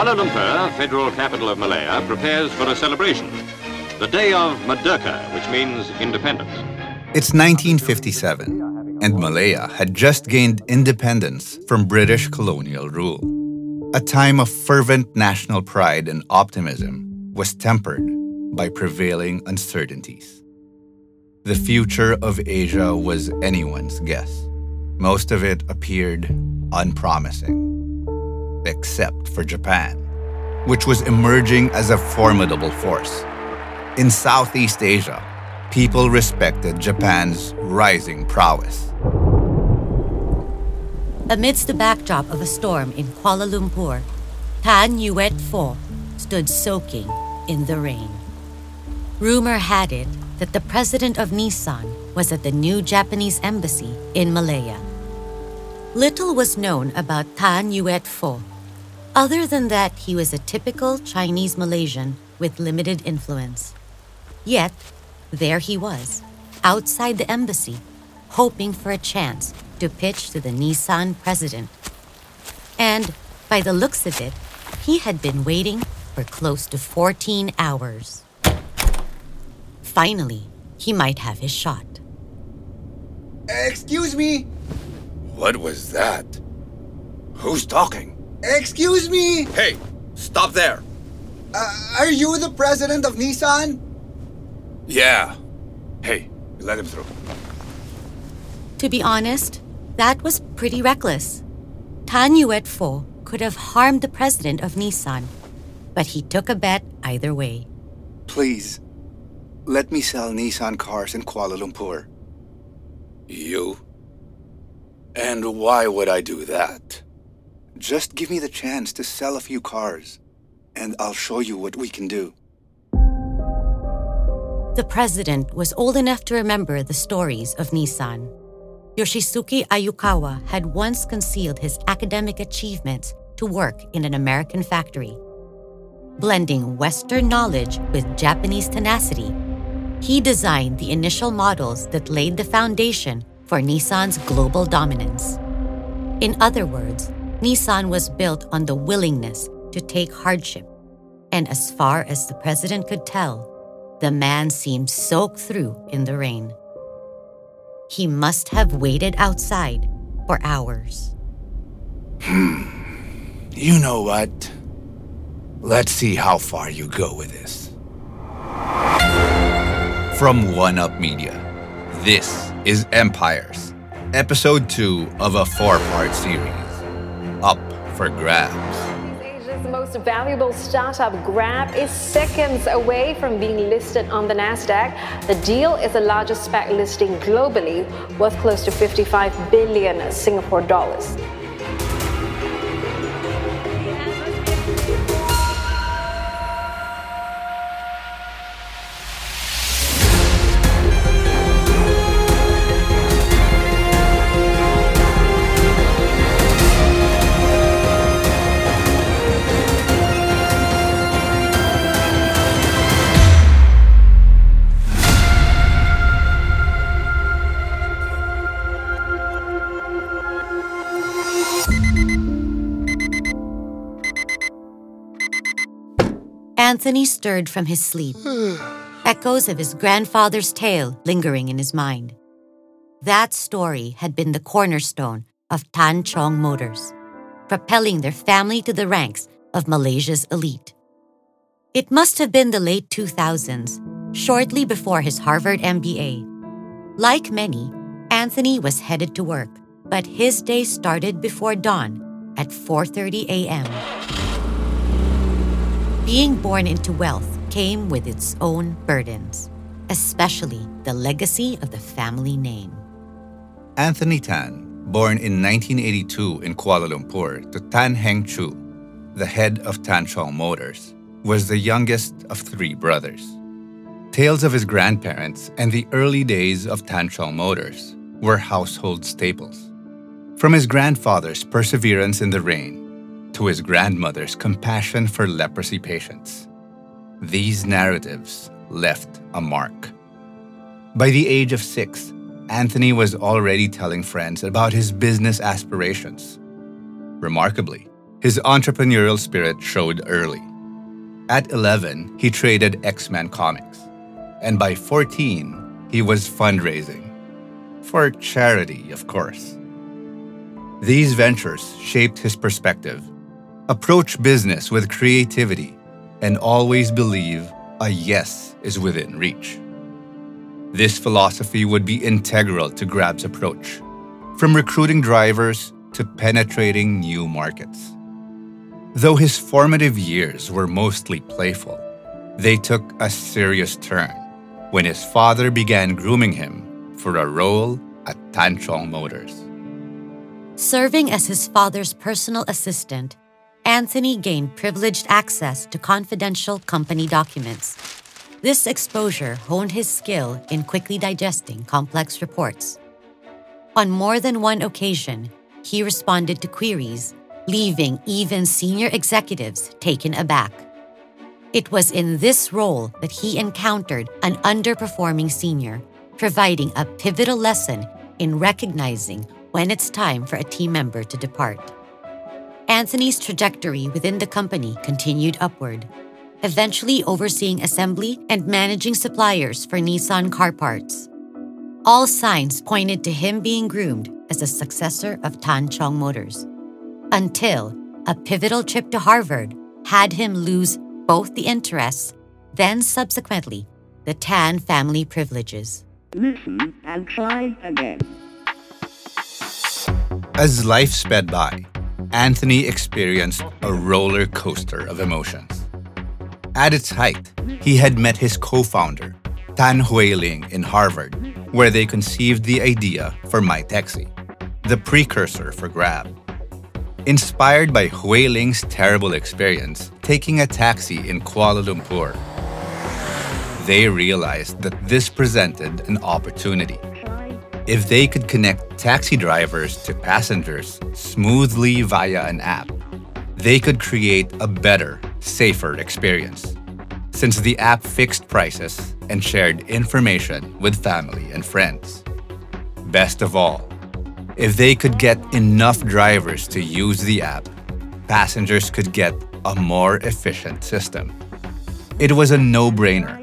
Kuala Lumpur, federal capital of Malaya, prepares for a celebration. The day of Merdeka, which means independence. It's 1957, and Malaya had just gained independence from British colonial rule. A time of fervent national pride and optimism was tempered by prevailing uncertainties. The future of Asia was anyone's guess. Most of it appeared unpromising except for Japan, which was emerging as a formidable force. In Southeast Asia, people respected Japan's rising prowess. Amidst the backdrop of a storm in Kuala Lumpur, Tan Yuet Foh stood soaking in the rain. Rumor had it that the president of Nissan was at the new Japanese embassy in Malaya. Little was known about Tan Yuet Foh other than that, he was a typical Chinese Malaysian with limited influence. Yet, there he was, outside the embassy, hoping for a chance to pitch to the Nissan president. And, by the looks of it, he had been waiting for close to 14 hours. Finally, he might have his shot. Excuse me? What was that? Who's talking? Excuse me? Hey, stop there. Uh, are you the president of Nissan? Yeah. Hey, let him through. To be honest, that was pretty reckless. Tan Yuet Foh could have harmed the president of Nissan, but he took a bet either way. Please, let me sell Nissan cars in Kuala Lumpur. You? And why would I do that? Just give me the chance to sell a few cars, and I'll show you what we can do. The president was old enough to remember the stories of Nissan. Yoshisuke Ayukawa had once concealed his academic achievements to work in an American factory. Blending Western knowledge with Japanese tenacity, he designed the initial models that laid the foundation for Nissan's global dominance. In other words, Nissan was built on the willingness to take hardship. And as far as the president could tell, the man seemed soaked through in the rain. He must have waited outside for hours. Hmm. You know what? Let's see how far you go with this. From One Up Media, this is Empires, episode 2 of a four part series up for grabs. Asia's most valuable startup Grab is seconds away from being listed on the Nasdaq. The deal is the largest SPAC listing globally, worth close to 55 billion Singapore dollars. Anthony stirred from his sleep, echoes of his grandfather's tale lingering in his mind. That story had been the cornerstone of Tan Chong Motors, propelling their family to the ranks of Malaysia's elite. It must have been the late 2000s, shortly before his Harvard MBA. Like many, Anthony was headed to work, but his day started before dawn at 4:30 a.m. Being born into wealth came with its own burdens, especially the legacy of the family name. Anthony Tan, born in 1982 in Kuala Lumpur to Tan Heng Chew, the head of Tan Chong Motors, was the youngest of three brothers. Tales of his grandparents and the early days of Tan Chong Motors were household staples. From his grandfather's perseverance in the rain to his grandmother's compassion for leprosy patients. These narratives left a mark. By the age of six, Anthony was already telling friends about his business aspirations. Remarkably, His entrepreneurial spirit showed early. At 11, he traded X Men comics. And by 14, he was fundraising. For charity, of course. These ventures shaped his perspective. Approach business with creativity and always believe a yes is within reach. This philosophy would be integral to Grab's approach, from recruiting drivers to penetrating new markets. Though his formative years were mostly playful, they took a serious turn when his father began grooming him for a role at Tan Chong Motors. Serving as his father's personal assistant, Anthony gained privileged access to confidential company documents. This exposure honed his skill in quickly digesting complex reports. On more than one occasion, he responded to queries leaving even senior executives taken aback. It was in this role that he encountered an underperforming senior, providing a pivotal lesson in recognizing when it's time for a team member to depart. Anthony's trajectory within the company continued upward, eventually overseeing assembly and managing suppliers for Nissan car parts. All signs pointed to him being groomed as a successor of Tan Chong Motors until a pivotal trip to Harvard had him lose both the interests, then subsequently, the Tan family privileges. Listen and try again. As life sped by, Anthony experienced a roller coaster of emotions. At its height, he had met his co founder, Tan Hooi Ling, in Harvard, where they conceived the idea for MyTeksi, the precursor for Grab. Inspired by Hooi Ling's terrible experience taking a taxi in Kuala Lumpur, they realized that this presented an opportunity. If they could connect taxi drivers to passengers smoothly via an app, they could create a better, safer experience. Since the app fixed prices and shared information with family and friends. Best of all, if they could get enough drivers to use the app, passengers could get a more efficient system. It was a no brainer,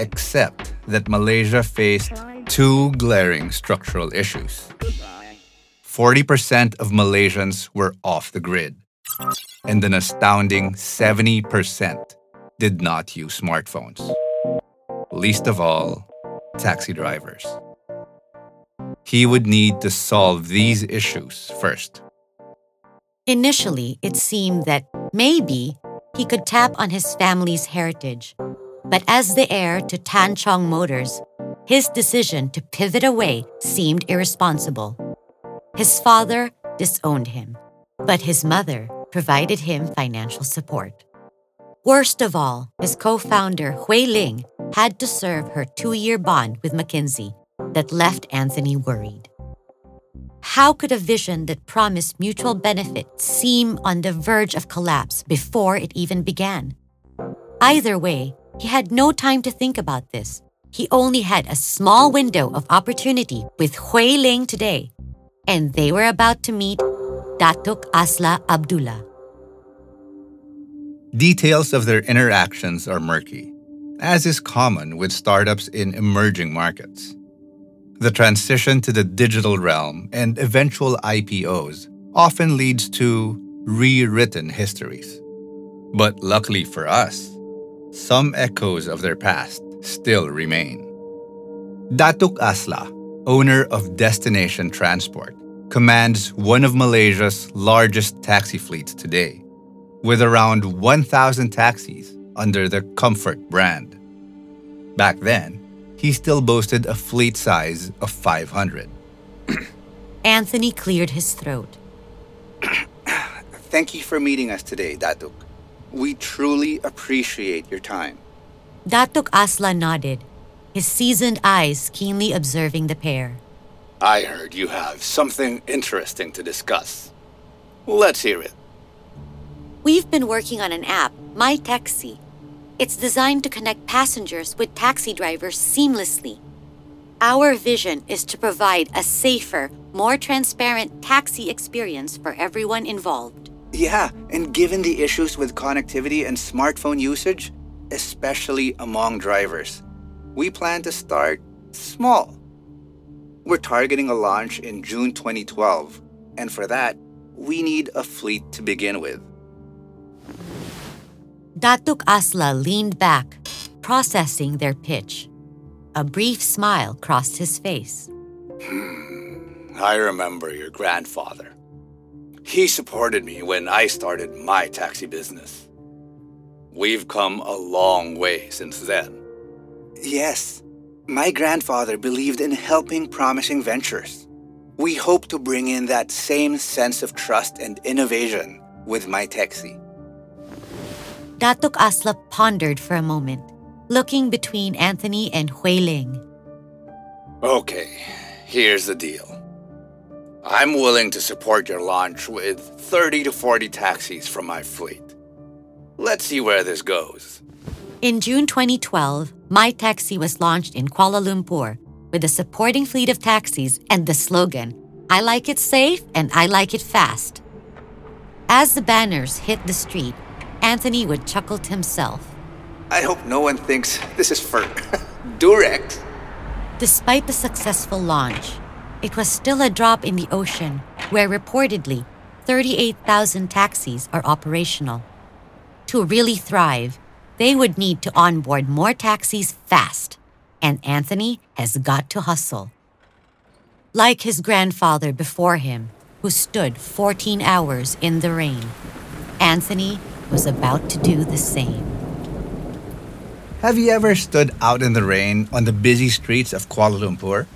except that Malaysia faced two glaring structural issues. 40% of Malaysians were off the grid, and an astounding 70% did not use smartphones. Least of all, taxi drivers he would need to solve these issues first. Initially, it seemed that maybe he could tap on his family's heritage. But as the heir to Tan Chong Motors, his decision to pivot away seemed irresponsible. His father disowned him, but his mother provided him financial support. Worst of all, his co founder, Hooi Ling, had to serve her two year bond with McKinsey that left Anthony worried. How could a vision that promised mutual benefit seem on the verge of collapse before it even began? Either way, he had no time to think about this. He only had a small window of opportunity with Hooi Ling today, and they were about to meet Datuk Asla Abdullah. Details of their interactions are murky, as is common with startups in emerging markets. The transition to the digital realm and eventual IPOs often leads to rewritten histories. But luckily for us, some echoes of their past still remain. Datuk Asla, owner of Destination Transport, commands one of Malaysia's largest taxi fleets today, with around 1,000 taxis under the Comfort brand. Back then, he still boasted a fleet size of 500. Anthony cleared his throat. Thank you for meeting us today, Datuk. We truly appreciate your time. Datuk Asla nodded, his seasoned eyes keenly observing the pair. I heard you have something interesting to discuss. Let's hear it. We've been working on an app, MyTeksi. it's designed to connect passengers with taxi drivers seamlessly. Our vision is to provide a safer, more transparent taxi experience for everyone involved. Yeah, and given the issues with connectivity and smartphone usage, especially among drivers, we plan to start small. We're targeting a launch in June 2012, and for that, we need a fleet to begin with. Datuk Asla leaned back, processing their pitch. A brief smile crossed his face. Hmm, I remember your grandfather. He supported me when I started my taxi business. We've come a long way since then. Yes, my grandfather believed in helping promising ventures. We hope to bring in that same sense of trust and innovation with my taxi. Datuk Asla pondered for a moment, looking between Anthony and Hooi Ling. Okay, here's the deal. I'm willing to support your launch with 30 to 40 taxis from my fleet. Let's see where this goes. In June 2012, MyTeksi was launched in Kuala Lumpur with a supporting fleet of taxis and the slogan, I like it safe and I like it fast. As the banners hit the street, Anthony would chuckle to himself. I hope no one thinks this is for Durex. Despite the successful launch, it was still a drop in the ocean where reportedly 38,000 taxis are operational. To really thrive, they would need to onboard more taxis fast, and Anthony has got to hustle. Like his grandfather before him, who stood 14 hours in the rain, Anthony was about to do the same. Have you ever stood out in the rain on the busy streets of Kuala Lumpur?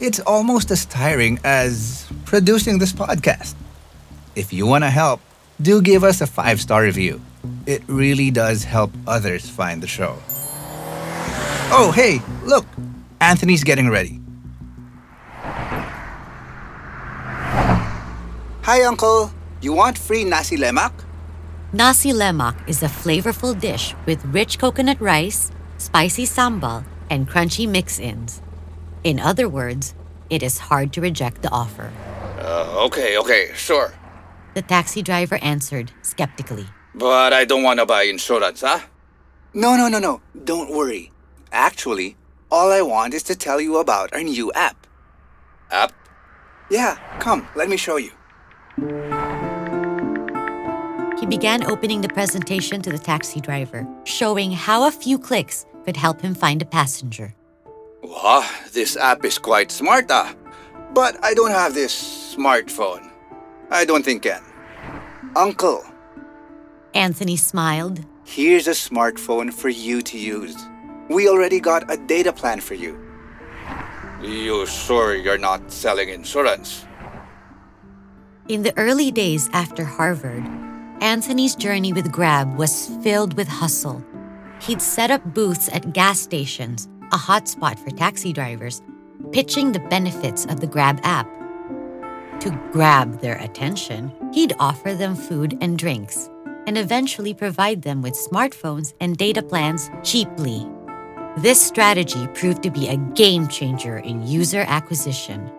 It's almost as tiring as producing this podcast. If you want to help, do give us a five star review. It really does help others find the show. Oh, hey, look, Anthony's getting ready. Hi, Uncle. You want free nasi lemak? Nasi lemak is a flavorful dish with rich coconut rice, spicy sambal, and crunchy mix-ins. In other words, it is hard to reject the offer. Uh, okay, okay, sure. The taxi driver answered skeptically. But I don't want to buy insurance, huh? No, no, no, no. Don't worry. Actually, all I want is to tell you about our new app. App? Yeah, come, let me show you. He began opening the presentation to the taxi driver, showing how a few clicks could help him find a passenger. Wow, this app is quite smart, ah. But I don't have this smartphone. I don't think can. Uncle, Anthony smiled. here's a smartphone for you to use. We already got a data plan for you. You sure you're not selling insurance? In the early days after Harvard, Anthony's journey with Grab was filled with hustle. He'd set up booths at gas stations, a hotspot for taxi drivers, pitching the benefits of the Grab app. To grab their attention, he'd offer them food and drinks, and eventually provide them with smartphones and data plans cheaply. This strategy proved to be a game changer in user acquisition.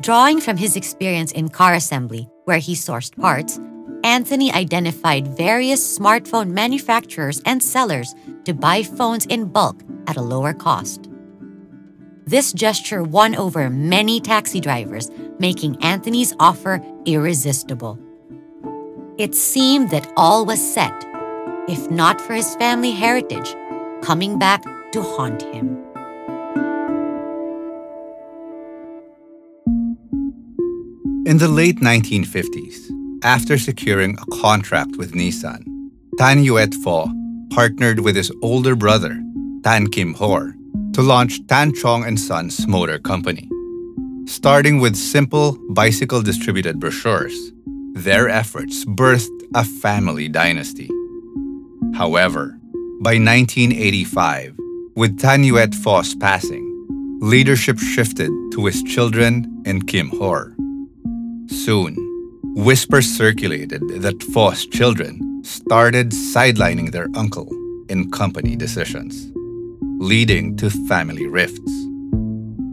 Drawing from his experience in car assembly, where he sourced parts, Anthony identified various smartphone manufacturers and sellers to buy phones in bulk at a lower cost. This gesture won over many taxi drivers, making Anthony's offer irresistible. It seemed that all was set, if not for his family heritage, coming back to haunt him. In the late 1950s, after securing a contract with Nissan, Tan Yuet Foh partnered with his older brother, Tan Kim Hor, to launch Tan Chong and Sons Motor Company. Starting with simple bicycle distributed brochures, their efforts birthed a family dynasty. However, by 1985, with Tan Yuet Foh's passing, leadership shifted to his children and Kim Hor. Soon, whispers circulated that Foh's children started sidelining their uncle in company decisions, leading to family rifts.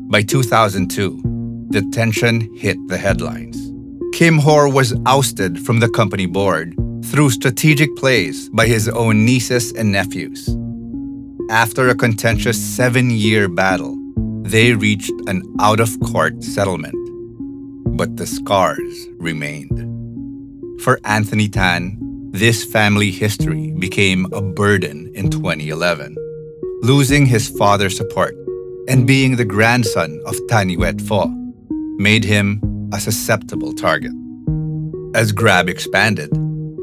By 2002, the tension hit the headlines. Kim Hor was ousted from the company board through strategic plays by his own nieces and nephews. After a contentious seven year battle, they reached an out of court settlement. But the scars remained. For Anthony Tan, this family history became a burden in 2011. Losing his father's support and being the grandson of Tan Yuet Foh made him a susceptible target. As Grab expanded,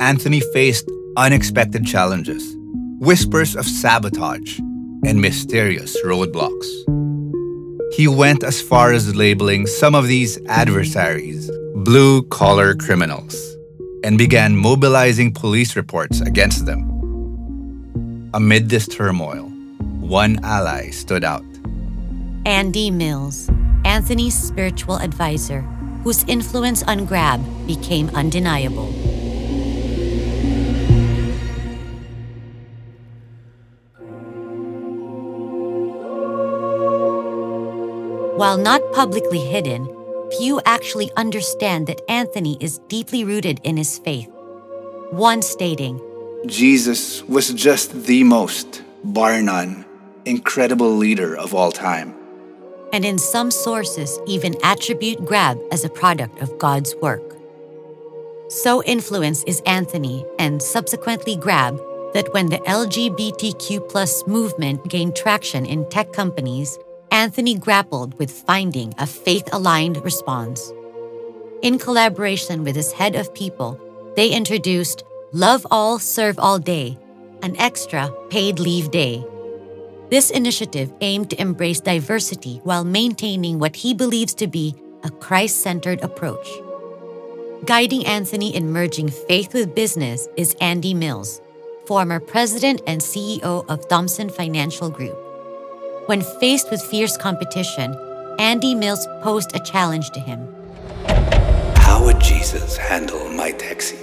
Anthony faced unexpected challenges, whispers of sabotage, and mysterious roadblocks. He went as far as labeling some of these adversaries blue collar criminals and began mobilizing police reports against them. Amid this turmoil, one ally stood out Andy Mills, Anthony's spiritual advisor, whose influence on Grab became undeniable. While not publicly hidden, few actually understand that Anthony is deeply rooted in his faith. One stating, Jesus was just the most, bar none, incredible leader of all time. And in some sources even attribute Grab as a product of God's work. So influenced is Anthony and subsequently Grab that when the LGBTQ movement gained traction in tech companies, Anthony grappled with finding a faith-aligned response. In collaboration with his head of people, they introduced Love All, Serve All Day, an extra paid leave day. This initiative aimed to embrace diversity while maintaining what he believes to be a Christ centered approach. Guiding Anthony in merging faith with business is Andy Mills, former president and CEO of Thomson Financial Group. When faced with fierce competition, Andy Mills posed a challenge to him. How would Jesus handle my taxi?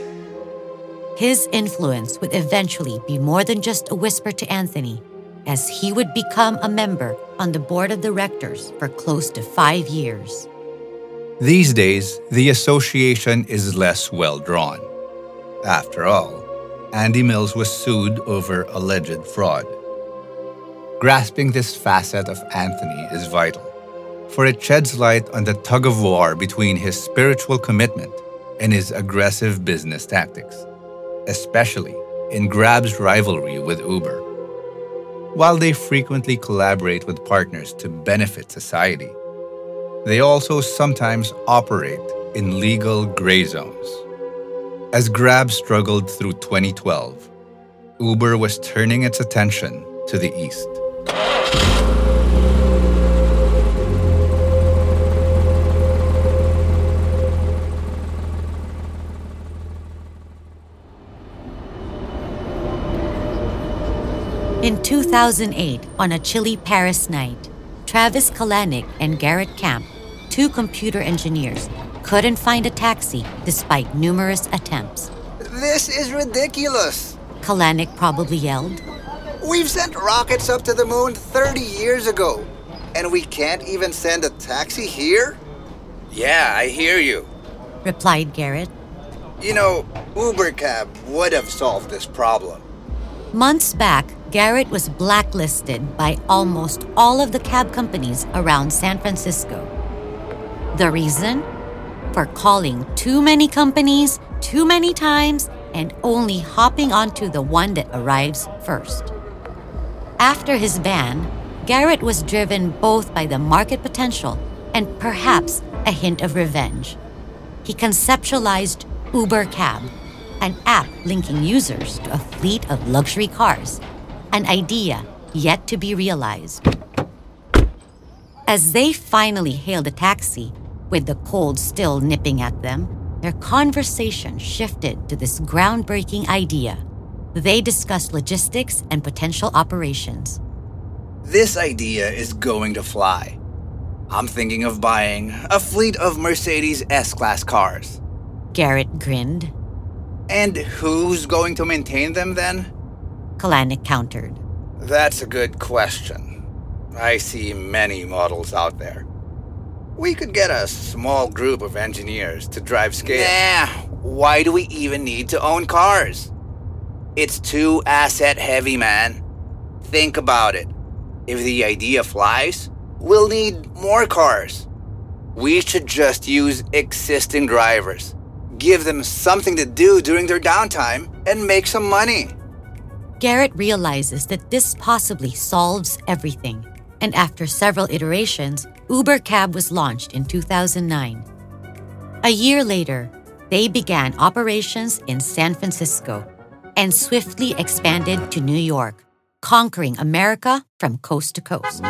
His influence would eventually be more than just a whisper to Anthony, as he would become a member on the board of directors for close to five years. These days, the association is less well drawn. After all, Andy Mills was sued over alleged fraud. Grasping this facet of Anthony is vital, for it sheds light on the tug of war between his spiritual commitment and his aggressive business tactics, especially in Grab's rivalry with Uber. While they frequently collaborate with partners to benefit society, they also sometimes operate in legal gray zones. As Grab struggled through 2012, Uber was turning its attention to the east. In 2008, on a chilly Paris night, Travis Kalanick and Garrett Camp, two computer engineers, couldn't find a taxi despite numerous attempts. This is ridiculous. Kalanick probably yelled. We've sent rockets up to the moon 30 years ago, and we can't even send a taxi here? Yeah, I hear you. replied Garrett. You know, Uber cab would have solved this problem. Months back, Garrett was blacklisted by almost all of the cab companies around San Francisco. The reason? For calling too many companies too many times and only hopping onto the one that arrives first. After his ban, Garrett was driven both by the market potential and perhaps a hint of revenge. He conceptualized Uber Cab, an app linking users to a fleet of luxury cars, an idea yet to be realized. As they finally hailed a taxi, with the cold still nipping at them, their conversation shifted to this groundbreaking idea. They discussed logistics and potential operations. This idea is going to fly. I'm thinking of buying a fleet of Mercedes S Class cars. Garrett grinned. And who's going to maintain them then? Kalanick countered. That's a good question. I see many models out there. We could get a small group of engineers to drive scale. Nah, why do we even need to own cars? It's too asset heavy, man. Think about it. If the idea flies, we'll need more cars. We should just use existing drivers, give them something to do during their downtime, and make some money. Garrett realizes that this possibly solves everything, and after several iterations, Uber Cab was launched in 2009. A year later, they began operations in San Francisco and swiftly expanded to New York, conquering America from coast to coast.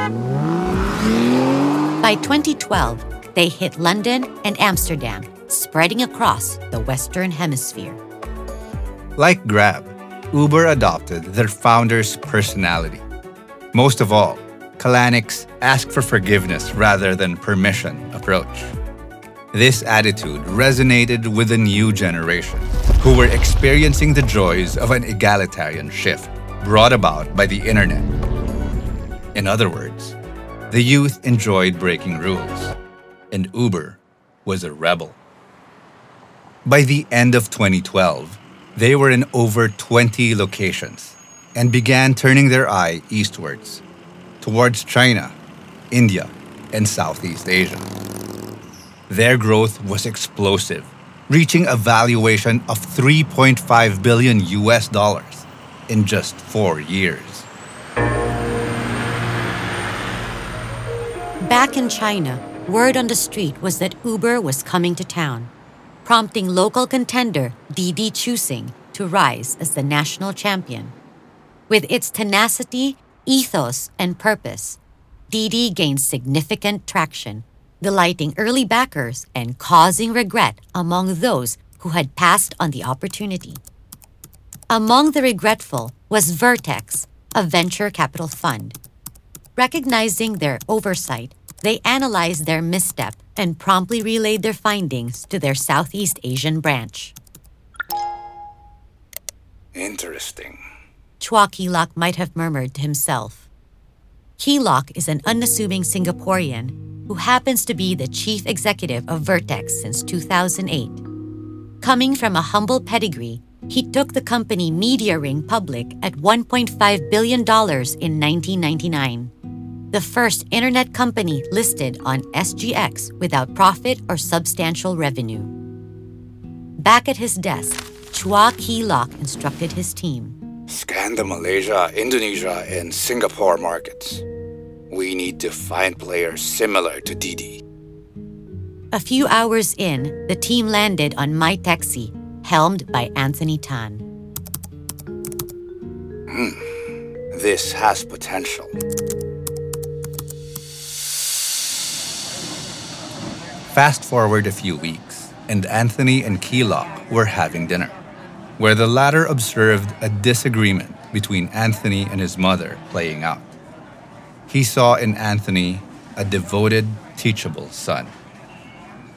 By 2012, they hit London and Amsterdam, spreading across the Western Hemisphere. Like Grab, Uber adopted their founder's personality. Most of all, Kalanick's ask for forgiveness rather than permission approach. This attitude resonated with the new generation, who were experiencing the joys of an egalitarian shift brought about by the internet. In other words, the youth enjoyed breaking rules, and Uber was a rebel. By the end of 2012, they were in over 20 locations and began turning their eye eastwards, towards China, India, and Southeast Asia. Their growth was explosive, reaching a valuation of 3.5 billion US dollars in just four years. Back in China, word on the street was that Uber was coming to town prompting local contender Didi Chuxing to rise as the national champion. With its tenacity, ethos, and purpose, Didi gained significant traction, delighting early backers and causing regret among those who had passed on the opportunity. Among the regretful was Vertex, a venture capital fund. Recognizing their oversight, they analyzed their misstep and promptly relayed their findings to their Southeast Asian branch. Interesting. Chua Kee Lock might have murmured to himself. Kee Lock is an unassuming Singaporean who happens to be the chief executive of Vertex since 2008. Coming from a humble pedigree, he took the company MediaRing public at $1.5 billion in 1999 the first internet company listed on SGX without profit or substantial revenue. Back at his desk, Chua Kee Lock instructed his team. Scan the Malaysia, Indonesia, and Singapore markets. We need to find players similar to Didi. A few hours in, the team landed on MyTeksi, helmed by Anthony Tan. Hmm. This has potential. Fast forward a few weeks, and Anthony and Kee Lock were having dinner, where the latter observed a disagreement between Anthony and his mother playing out. He saw in Anthony a devoted, teachable son.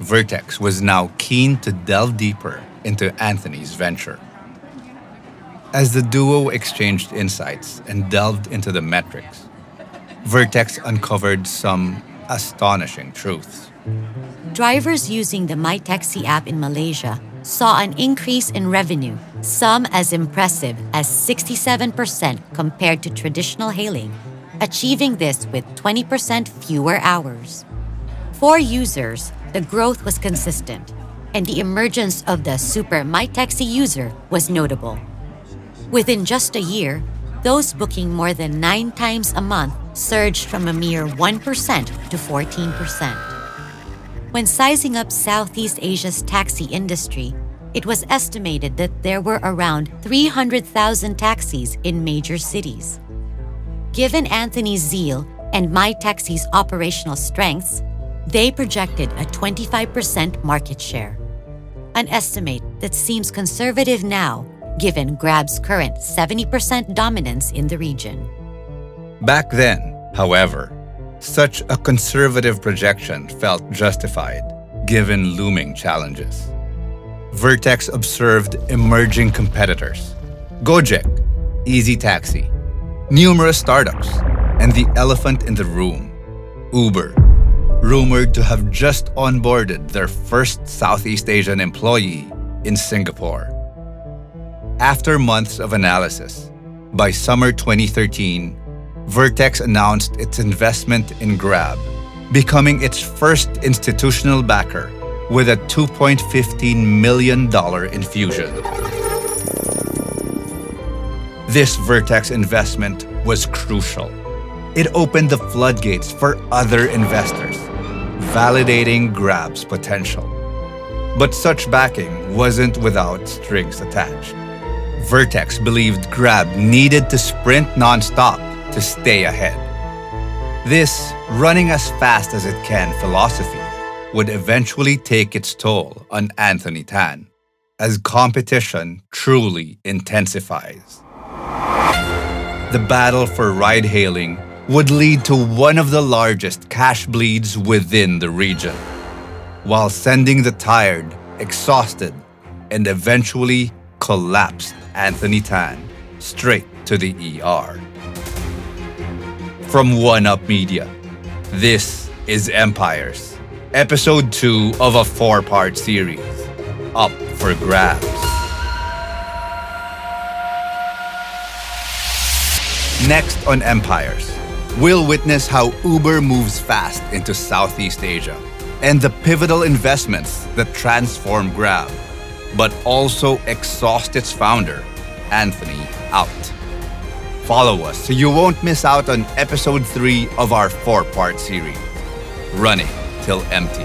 Vertex was now keen to delve deeper into Anthony's venture. As the duo exchanged insights and delved into the metrics, Vertex uncovered some astonishing truths. Drivers using the MyTeksi app in Malaysia saw an increase in revenue, some as impressive as 67% compared to traditional hailing, achieving this with 20% fewer hours. For users, the growth was consistent, and the emergence of the super MyTeksi user was notable. Within just a year, those booking more than nine times a month surged from a mere 1% to 14%. When sizing up Southeast Asia's taxi industry, it was estimated that there were around 300,000 taxis in major cities. Given Anthony's zeal and MyTeksi's operational strengths, they projected a 25% market share. An estimate that seems conservative now, given Grab's current 70% dominance in the region. Back then, however, such a conservative projection felt justified, given looming challenges. Vertex observed emerging competitors Gojek, Easy Taxi, numerous startups, and the elephant in the room, Uber. rumored to have just onboarded their first Southeast Asian employee in Singapore. After months of analysis, by summer 2013, Vertex announced its investment in Grab, becoming its first institutional backer with a $2.15 million infusion. This Vertex investment was crucial. It opened the floodgates for other investors, validating Grab's potential. But such backing wasn't without strings attached. Vertex believed Grab needed to sprint nonstop to stay ahead. This running as fast as it can philosophy would eventually take its toll on Anthony Tan as competition truly intensifies. The battle for ride hailing would lead to one of the largest cash bleeds within the region, while sending the tired, exhausted, and eventually collapsed Anthony Tan straight to the ER. From One Up Media, this is Empires, episode 2 of a four part series, Up for Grabs. Next on Empires, we'll witness how Uber moves fast into Southeast Asia and the pivotal investments that transform Grab, but also exhaust its founder, Anthony, out. Follow us so you won't miss out on episode 3 of our four part series, Running Till Empty.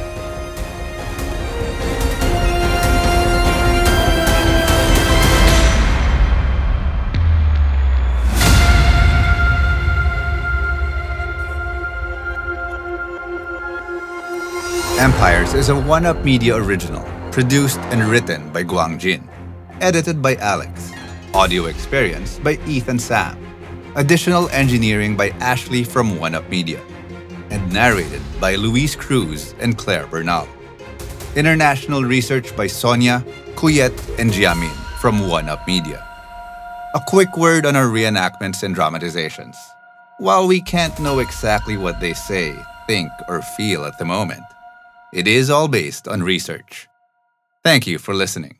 Empires is a One Up Media original, produced and written by Guang Jin, edited by Alex, audio experience by Ethan Sam, additional engineering by Ashley from One Up Media, and narrated by Luis Cruz and Claire Bernal. International research by Sonia, Kuyet, and Jiamin from One Up Media. A quick word on our reenactments and dramatizations. While we can't know exactly what they say, think, or feel at the moment, it is all based on research. Thank you for listening.